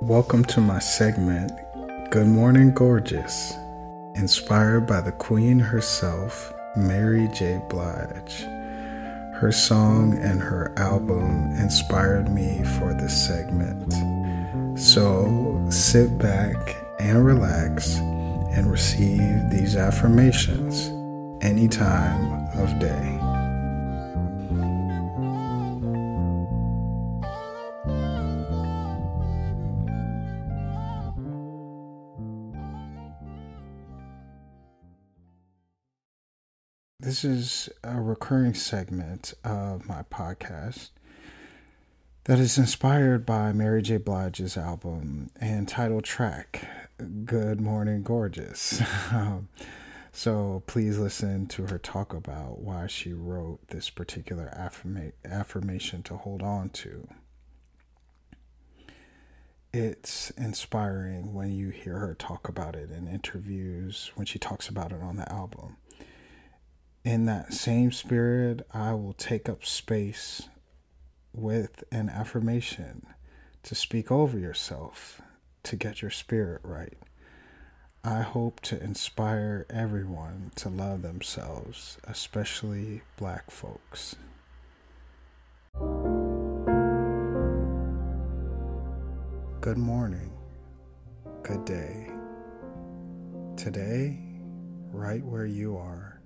Welcome to my segment, Good Morning Gorgeous, inspired by the Queen herself, Mary J. Blige. Her song and her album inspired me for this segment. So sit back and relax and receive these affirmations any time of day. This is a recurring segment of my podcast that is inspired by Mary J. Blige's album and title track, Good Morning Gorgeous. Um, so please listen to her talk about why she wrote this particular affirma- affirmation to hold on to. It's inspiring when you hear her talk about it in interviews, when she talks about it on the album in that same spirit, I will take up space with an affirmation to speak over yourself to get your spirit right. I hope to inspire everyone to love themselves, especially black folks. Good morning. Good day. Today, right where you are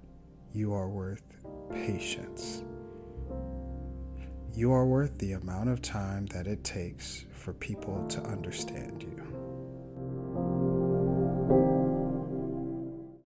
you are worth patience. You are worth the amount of time that it takes for people to understand you.